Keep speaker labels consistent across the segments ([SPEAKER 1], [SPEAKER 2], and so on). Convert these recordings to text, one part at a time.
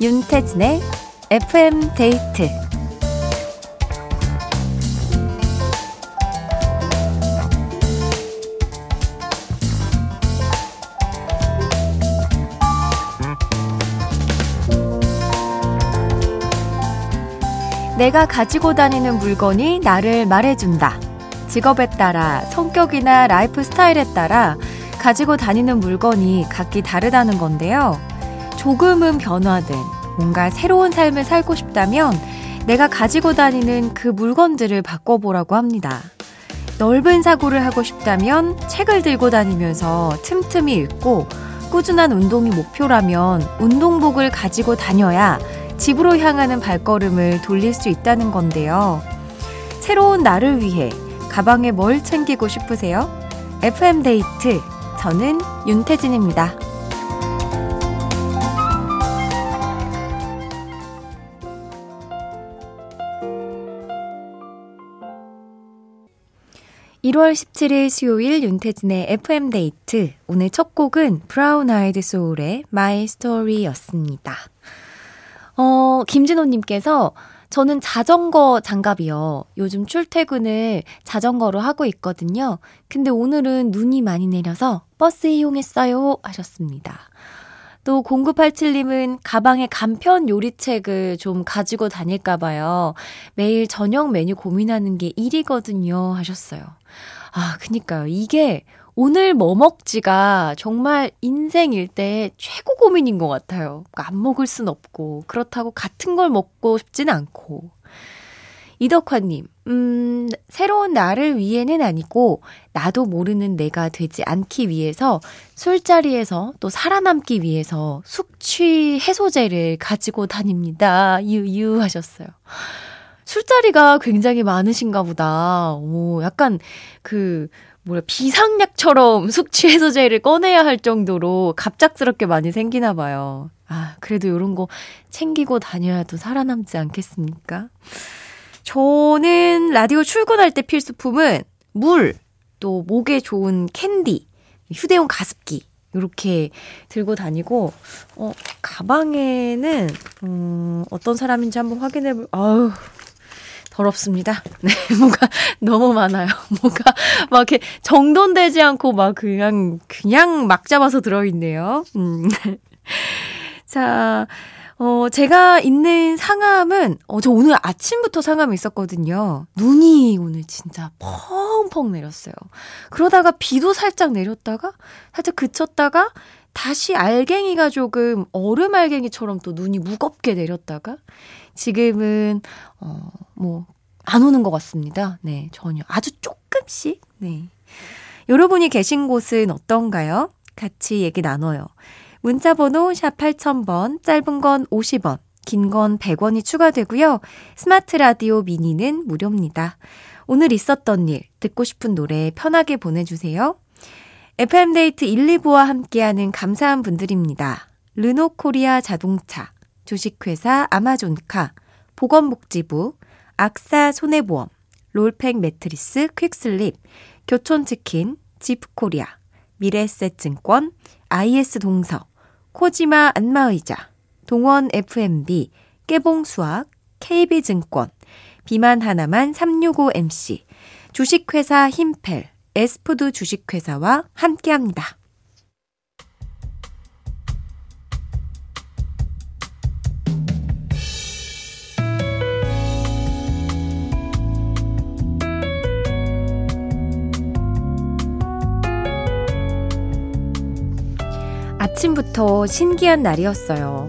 [SPEAKER 1] 윤태진의 FM 데이트 내가 가지고 다니는 물건이 나를 말해준다. 직업에 따라 성격이나 라이프 스타일에 따라 가지고 다니는 물건이 각기 다르다는 건데요. 조금은 변화된 뭔가 새로운 삶을 살고 싶다면 내가 가지고 다니는 그 물건들을 바꿔보라고 합니다. 넓은 사고를 하고 싶다면 책을 들고 다니면서 틈틈이 읽고 꾸준한 운동이 목표라면 운동복을 가지고 다녀야 집으로 향하는 발걸음을 돌릴 수 있다는 건데요. 새로운 나를 위해 가방에 뭘 챙기고 싶으세요? FM데이트. 저는 윤태진입니다. 1월 17일 수요일 윤태진의 FM데이트. 오늘 첫 곡은 브라운 아이드 소울의 My Story였습니다. 어, 김진호님께서 저는 자전거 장갑이요. 요즘 출퇴근을 자전거로 하고 있거든요. 근데 오늘은 눈이 많이 내려서 버스 이용했어요. 하셨습니다. 또 0987님은 가방에 간편 요리책을 좀 가지고 다닐까봐요. 매일 저녁 메뉴 고민하는 게 일이거든요. 하셨어요. 아, 그니까요. 이게 오늘 뭐 먹지가 정말 인생일 때 최고 고민인 것 같아요. 그러니까 안 먹을 순 없고, 그렇다고 같은 걸 먹고 싶진 않고. 이덕화님, 음, 새로운 나를 위해는 아니고, 나도 모르는 내가 되지 않기 위해서, 술자리에서 또 살아남기 위해서 숙취 해소제를 가지고 다닙니다. 유유 하셨어요. 술자리가 굉장히 많으신가 보다. 오, 약간 그, 뭐야 비상약처럼 숙취 해소제를 꺼내야 할 정도로 갑작스럽게 많이 생기나 봐요. 아, 그래도 이런 거 챙기고 다녀야 또 살아남지 않겠습니까? 저는 라디오 출근할 때 필수품은 물, 또 목에 좋은 캔디, 휴대용 가습기 이렇게 들고 다니고 어 가방에는 음, 어떤 사람인지 한번 확인해 볼. 아우 더럽습니다. 네, 뭐가 너무 많아요. 뭐가 막 이렇게 정돈되지 않고 막 그냥 그냥 막 잡아서 들어있네요. 음. 자, 어, 제가 있는 상암은, 어, 저 오늘 아침부터 상암에 있었거든요. 눈이 오늘 진짜 펑펑 내렸어요. 그러다가 비도 살짝 내렸다가, 살짝 그쳤다가, 다시 알갱이가 조금 얼음 알갱이처럼 또 눈이 무겁게 내렸다가, 지금은, 어, 뭐, 안 오는 것 같습니다. 네, 전혀. 아주 조금씩. 네. 여러분이 계신 곳은 어떤가요? 같이 얘기 나눠요. 문자 번호 샵 8000번, 짧은 건 50원, 긴 건 100원이 추가되고요. 스마트 라디오 미니는 무료입니다. 오늘 있었던 일, 듣고 싶은 노래 편하게 보내주세요. FM데이트 1, 2부와 함께하는 감사한 분들입니다. 르노코리아 자동차, 주식회사 아마존카, 보건복지부, 악사 손해보험, 롤팩 매트리스 퀵슬립, 교촌치킨, 지프코리아, 미래에셋증권, IS 동서, 코지마 안마의자, 동원 F&B, 깨봉수학, KB증권, 비만 하나만 365MC, 주식회사 힘펠, 에스푸드 주식회사와 함께합니다. 아침부터 신기한 날이었어요.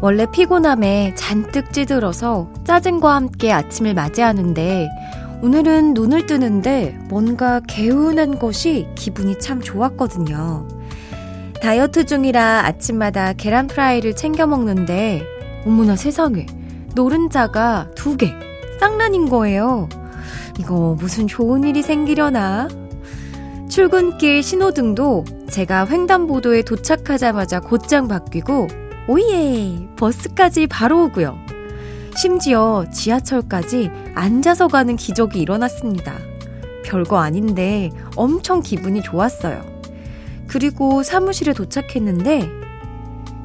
[SPEAKER 1] 원래 피곤함에 잔뜩 찌들어서 짜증과 함께 아침을 맞이하는데 오늘은 눈을 뜨는데 뭔가 개운한 것이 기분이 참 좋았거든요. 다이어트 중이라 아침마다 계란 프라이를 챙겨 먹는데 어머나 세상에 노른자가 두 개, 쌍란인 거예요. 이거 무슨 좋은 일이 생기려나? 출근길 신호등도 제가 횡단보도에 도착하자마자 곧장 바뀌고 오예 버스까지 바로 오고요. 심지어 지하철까지 앉아서 가는 기적이 일어났습니다. 별거 아닌데 엄청 기분이 좋았어요. 그리고 사무실에 도착했는데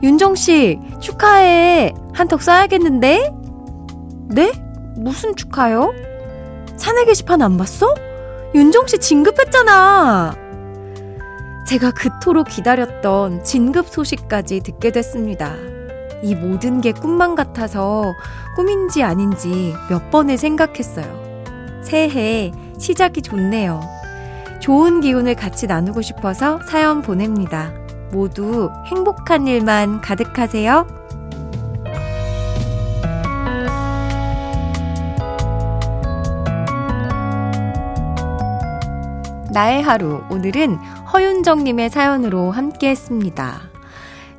[SPEAKER 1] 윤정씨, 축하해. 한턱 쏴야겠는데? 네? 무슨 축하요? 사내 게시판 안 봤어? 윤정씨 진급했잖아. 제가 그토록 기다렸던 진급 소식까지 듣게 됐습니다. 이 모든 게 꿈만 같아서 꿈인지 아닌지 몇 번을 생각했어요. 새해 시작이 좋네요. 좋은 기운을 같이 나누고 싶어서 사연 보냅니다. 모두 행복한 일만 가득하세요. 나의 하루. 오늘은 허윤정님의 사연으로 함께 했습니다.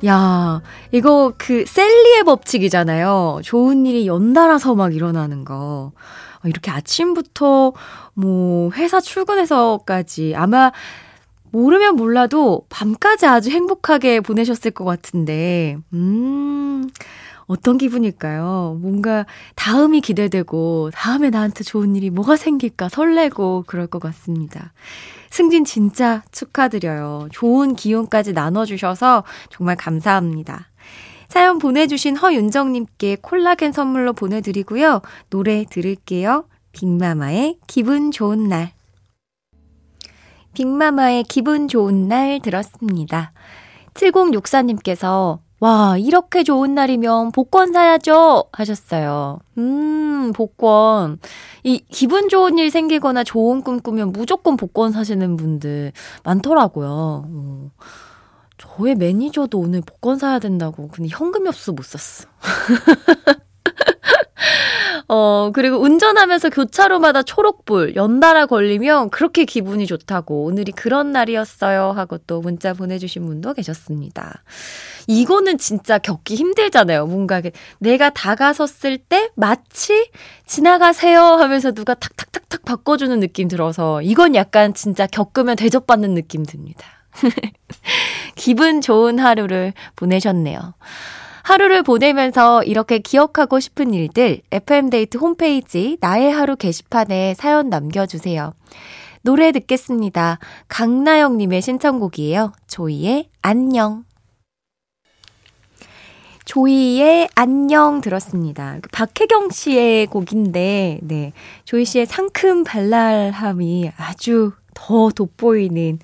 [SPEAKER 1] 야, 이거 그 셀리의 법칙이잖아요. 좋은 일이 연달아서 막 일어나는 거. 어, 이렇게 아침부터 뭐 회사 출근해서까지 아마 모르면 몰라도 밤까지 아주 행복하게 보내셨을 것 같은데, 음, 어떤 기분일까요? 뭔가 다음이 기대되고, 다음에 나한테 좋은 일이 뭐가 생길까 설레고 그럴 것 같습니다. 승진 진짜 축하드려요. 좋은 기운까지 나눠주셔서 정말 감사합니다. 사연 보내주신 허윤정님께 콜라겐 선물로 보내드리고요. 노래 들을게요. 빅마마의 기분 좋은 날. 빅마마의 기분 좋은 날 들었습니다. 7064님께서 와, 이렇게 좋은 날이면 복권 사야죠! 하셨어요. 음, 복권. 이, 기분 좋은 일 생기거나 좋은 꿈 꾸면 무조건 복권 사시는 분들 많더라고요. 어. 저의 매니저도 오늘 복권 사야 된다고. 근데 현금이 없어서 못 샀어. 어, 그리고 운전하면서 교차로마다 초록불 연달아 걸리면 그렇게 기분이 좋다고 오늘이 그런 날이었어요 하고 또 문자 보내주신 분도 계셨습니다. 이거는 진짜 겪기 힘들잖아요. 뭔가 내가 다가섰을 때 마치 지나가세요 하면서 누가 탁탁탁탁 바꿔주는 느낌 들어서 이건 약간 진짜 겪으면 대접받는 느낌 듭니다. 기분 좋은 하루를 보내셨네요. 하루를 보내면서 이렇게 기억하고 싶은 일들 FM데이트 홈페이지 나의 하루 게시판에 사연 남겨주세요. 노래 듣겠습니다. 강나영님의 신청곡이에요. 조이의 안녕. 조이의 안녕 들었습니다. 그 박혜경 씨의 곡인데, 네. 조이 씨의 상큼 발랄함이 아주 더 돋보이는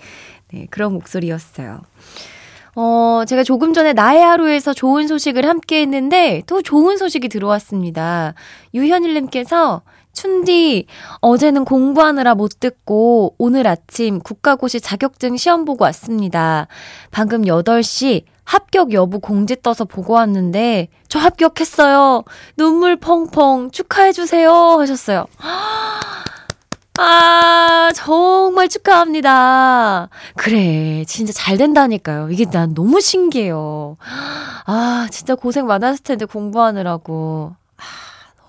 [SPEAKER 1] 네, 그런 목소리였어요. 어, 제가 조금 전에 나의 하루에서 좋은 소식을 함께 했는데 또 좋은 소식이 들어왔습니다. 유현일님께서 춘디, 어제는 공부하느라 못 듣고 오늘 아침 국가고시 자격증 시험 보고 왔습니다. 방금 8시 합격 여부 공지 떠서 보고 왔는데 저 합격했어요. 눈물 펑펑 축하해주세요 하셨어요. 아, 정말 축하합니다. 그래, 진짜 잘 된다니까요. 이게 난 너무 신기해요. 아, 진짜 고생 많았을 텐데 공부하느라고. 아,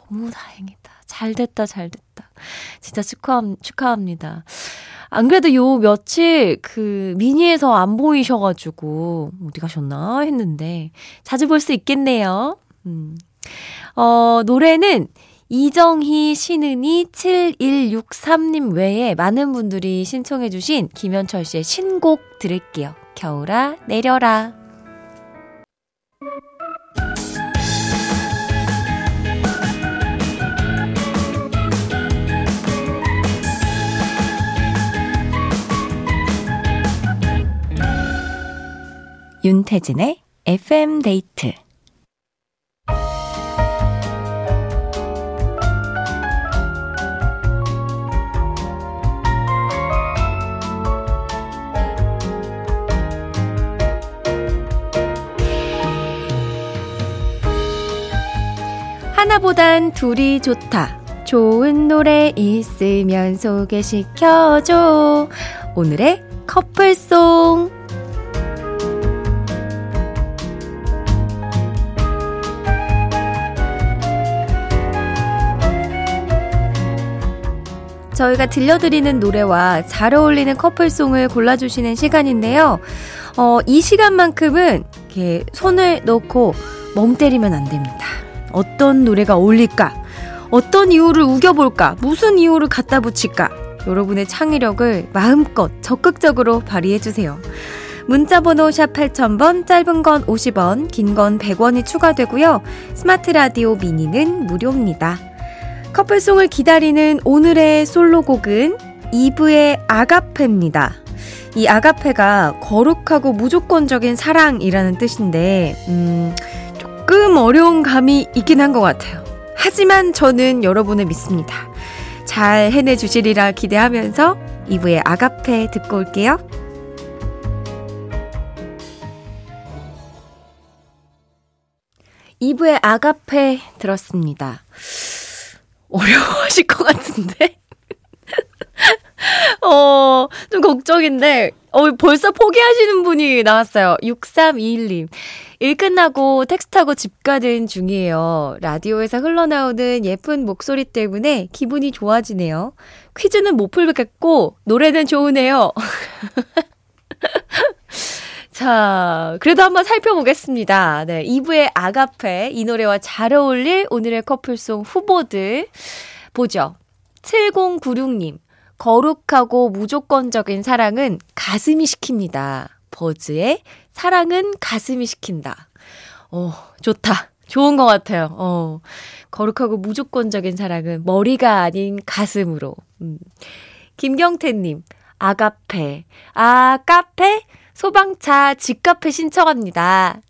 [SPEAKER 1] 너무 다행이다. 잘 됐다, 잘 됐다. 진짜 축하, 축하합니다. 안 그래도 요 며칠 그 미니에서 안 보이셔가지고 어디 가셨나 했는데 자주 볼 수 있겠네요. 음. 어, 노래는 이정희, 신은이, 7163님 외에 많은 분들이 신청해주신 김현철 씨의 신곡 들을게요. 겨울아, 내려라. 윤태진의 FM 데이트 하나보단 둘이 좋다. 좋은 노래 있으면 소개시켜줘. 오늘의 커플송. 저희가 들려드리는 노래와 잘 어울리는 커플송을 골라주시는 시간인데요. 어, 이 시간만큼은 이렇게 손을 놓고 멍 때리면 안 됩니다. 어떤 노래가 어울릴까? 어떤 이유를 우겨볼까? 무슨 이유를 갖다 붙일까? 여러분의 창의력을 마음껏 적극적으로 발휘해주세요. 문자번호 샵 8000번, 짧은 건 50원, 긴 건 100원이 추가되고요. 스마트 라디오 미니는 무료입니다. 커플송을 기다리는 오늘의 솔로곡은 2부의 아가페입니다. 이 아가페가 거룩하고 무조건적인 사랑이라는 뜻인데, 음, 조금 어려운 감이 있긴 한 것 같아요. 하지만 저는 여러분을 믿습니다. 잘 해내주시리라 기대하면서 2부의 아가페 듣고 올게요. 2부의 아가페 들었습니다. 어려워하실 것 같은데? 어, 좀 걱정인데, 어, 벌써 포기하시는 분이 나왔어요. 6321님. 일 끝나고 타고 집 가는 중이에요. 라디오에서 흘러나오는 예쁜 목소리 때문에 기분이 좋아지네요. 퀴즈는 못 풀겠고, 노래는 좋으네요. 자, 그래도 한번 살펴보겠습니다. 네, 2부의 아가페, 이 노래와 잘 어울릴 오늘의 커플송 후보들 보죠. 7096님, 거룩하고 무조건적인 사랑은 가슴이 시킵니다. 버즈의 사랑은 가슴이 시킨다. 어, 좋다. 좋은 것 같아요. 어, 거룩하고 무조건적인 사랑은 머리가 아닌 가슴으로. 음. 김경태님, 아가페. 아, 카페? 소방차 집카페 신청합니다.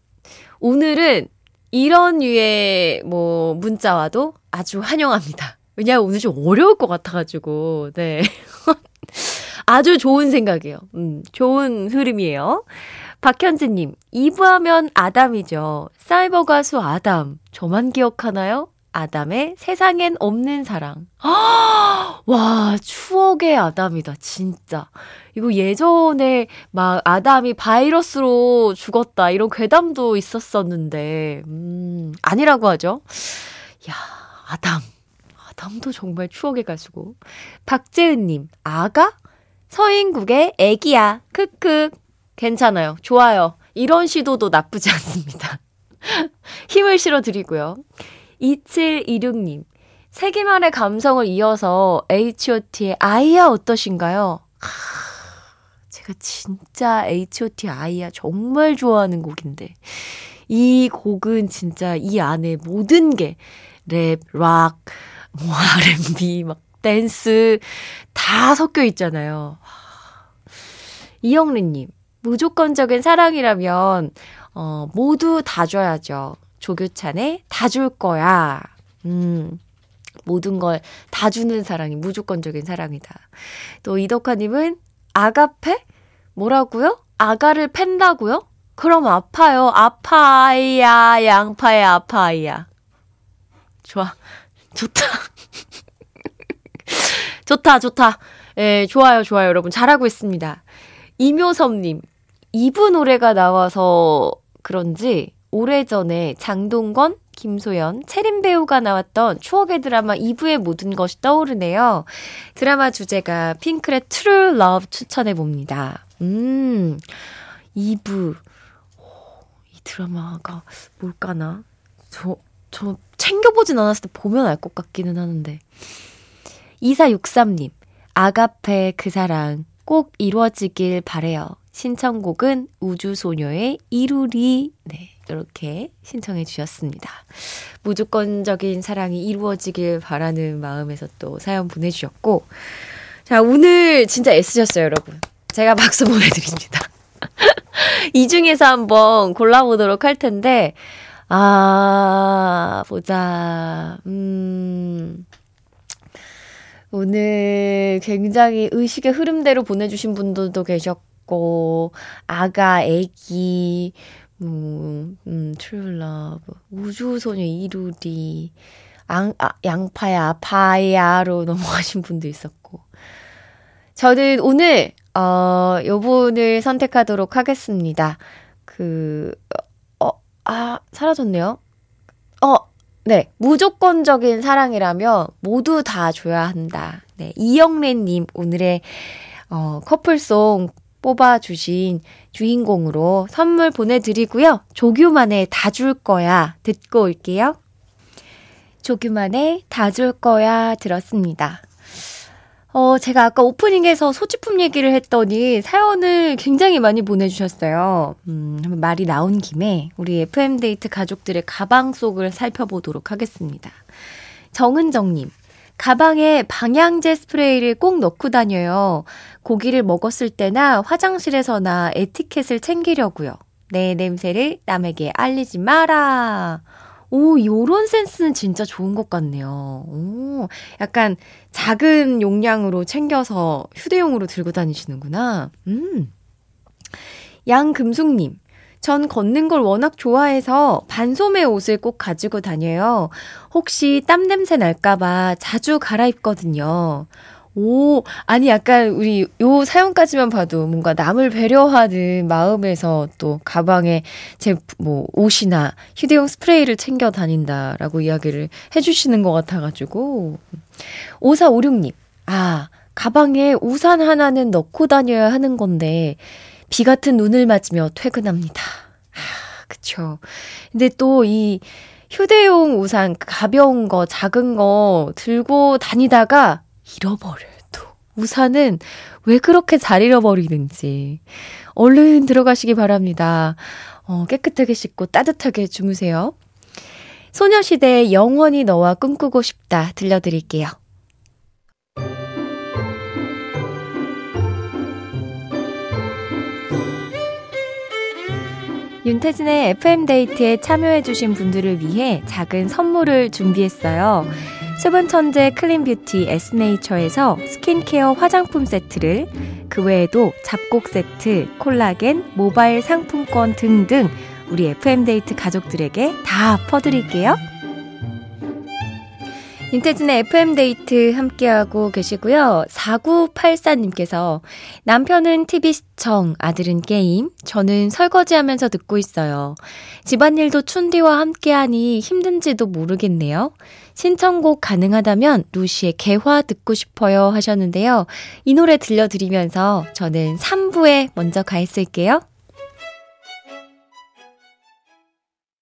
[SPEAKER 1] 오늘은 이런 류의 뭐 문자와도 아주 환영합니다. 왜냐하면 오늘 좀 어려울 것 같아가지고, 네. 아주 좋은 생각이에요. 음, 좋은 흐름이에요. 박현지님, 2부 하면 아담이죠. 사이버 가수 아담. 저만 기억하나요? 아담의 세상엔 없는 사랑. 와, 추억의 아담이다, 진짜. 이거 예전에 막 아담이 바이러스로 죽었다, 이런 괴담도 있었었는데, 음, 아니라고 하죠. 야, 아담. 아담도 정말 추억의 가수고. 박재은님, 아가? 서인국의 애기야. 크크. 괜찮아요. 좋아요. 이런 시도도 나쁘지 않습니다. 힘을 실어드리고요. 2726님, 세기만의 감성을 이어서 H.O.T의 아이야 어떠신가요? 하, 제가 진짜 H.O.T 아이야 정말 좋아하는 곡인데, 이 곡은 진짜 이 안에 모든 게 랩, 락, 뭐 R&B, 막 댄스 다 섞여 있잖아요. 이영리님, 무조건적인 사랑이라면, 어, 모두 다 줘야죠. 조교찬의 다 줄 거야. 음, 모든 걸 다 주는 사랑이 무조건적인 사랑이다. 또 이덕화 님은 아가페? 뭐라고요? 아가를 팬다고요? 그럼 아파요. 아파야, 양파야, 아파야. 좋아. 좋다. 좋다, 좋다. 예, 좋아요, 좋아요. 여러분. 잘하고 있습니다. 이묘섭님, 2부 노래가 나와서 그런지 오래전에 장동건, 김소연, 채림 배우가 나왔던 추억의 드라마 2부의 모든 것이 떠오르네요. 드라마 주제가 핑클의 True Love 추천해 봅니다. 음, 2부. 이 드라마가 뭘까나? 저, 저 챙겨보진 않았을 때 보면 알 것 같기는 하는데. 2463님, 아가페 그 사랑 꼭 이루어지길 바래요. 신청곡은 우주소녀의 이루리. 네. 이렇게 신청해 주셨습니다. 무조건적인 사랑이 이루어지길 바라는 마음에서 또 사연 보내주셨고. 자, 오늘 진짜 애쓰셨어요, 여러분. 제가 박수 보내드립니다. 이 중에서 한번 골라보도록 할 텐데, 아, 보자. 음. 오늘 굉장히 의식의 흐름대로 보내주신 분들도 계셨고, 아가, 애기, 음, 음, true love, 우주소녀 이루리, 양, 아, 양파야, 파야로 넘어가신 분도 있었고. 저는 오늘, 어, 요 분을 선택하도록 하겠습니다. 그, 어, 아, 사라졌네요. 어, 네. 무조건적인 사랑이라면 모두 다 줘야 한다. 네. 이영래님, 오늘의, 어, 커플송 뽑아주신 주인공으로 선물 보내드리고요. 조규만의 다 줄 거야 듣고 올게요. 조규만의 다 줄 거야 들었습니다. 어, 제가 아까 오프닝에서 소지품 얘기를 했더니 사연을 굉장히 많이 보내주셨어요. 음, 말이 나온 김에 우리 FM데이트 가족들의 가방 속을 살펴보도록 하겠습니다. 정은정님, 가방에 방향제 스프레이를 꼭 넣고 다녀요. 고기를 먹었을 때나 화장실에서나 에티켓을 챙기려고요. 내 냄새를 남에게 알리지 마라. 오, 요런 센스는 진짜 좋은 것 같네요. 오, 약간 작은 용량으로 챙겨서 휴대용으로 들고 다니시는구나. 음. 양금숙님. 전 걷는 걸 워낙 좋아해서 반소매 옷을 꼭 가지고 다녀요. 혹시 땀 냄새 날까봐 자주 갈아입거든요. 오, 아니 약간 우리 요 사연까지만 봐도 뭔가 남을 배려하는 마음에서 또 가방에 제 뭐 옷이나 휴대용 스프레이를 챙겨 다닌다라고 이야기를 해주시는 것 같아가지고 5456님, 아 가방에 우산 하나는 넣고 다녀야 하는 건데 비 같은 눈을 맞으며 퇴근합니다. 아, 그쵸. 근데 또 이 휴대용 우산 가벼운 거 작은 거 들고 다니다가 잃어버려요, 또. 우산은 왜 그렇게 잘 잃어버리는지. 얼른 들어가시기 바랍니다. 어, 깨끗하게 씻고 따뜻하게 주무세요. 소녀시대의 영원히 너와 꿈꾸고 싶다 들려드릴게요. 윤태진의 FM데이트에 참여해주신 분들을 위해 작은 선물을 준비했어요. 수분 천재 clean beauty 에스네이처에서 스킨케어 화장품 세트를 그 외에도 잡곡 세트, 콜라겐, 모바일 상품권 등등 우리 FM데이트 가족들에게 다 퍼드릴게요. 윤태진의 FM데이트 함께하고 계시고요. 4984님께서 남편은 TV 시청, 아들은 게임, 저는 설거지 하면서 듣고 있어요. 집안일도 춘디와 함께하니 힘든지도 모르겠네요. 신청곡 가능하다면 루시의 개화 듣고 싶어요 하셨는데요. 이 노래 들려드리면서 저는 3부에 먼저 가 있을게요.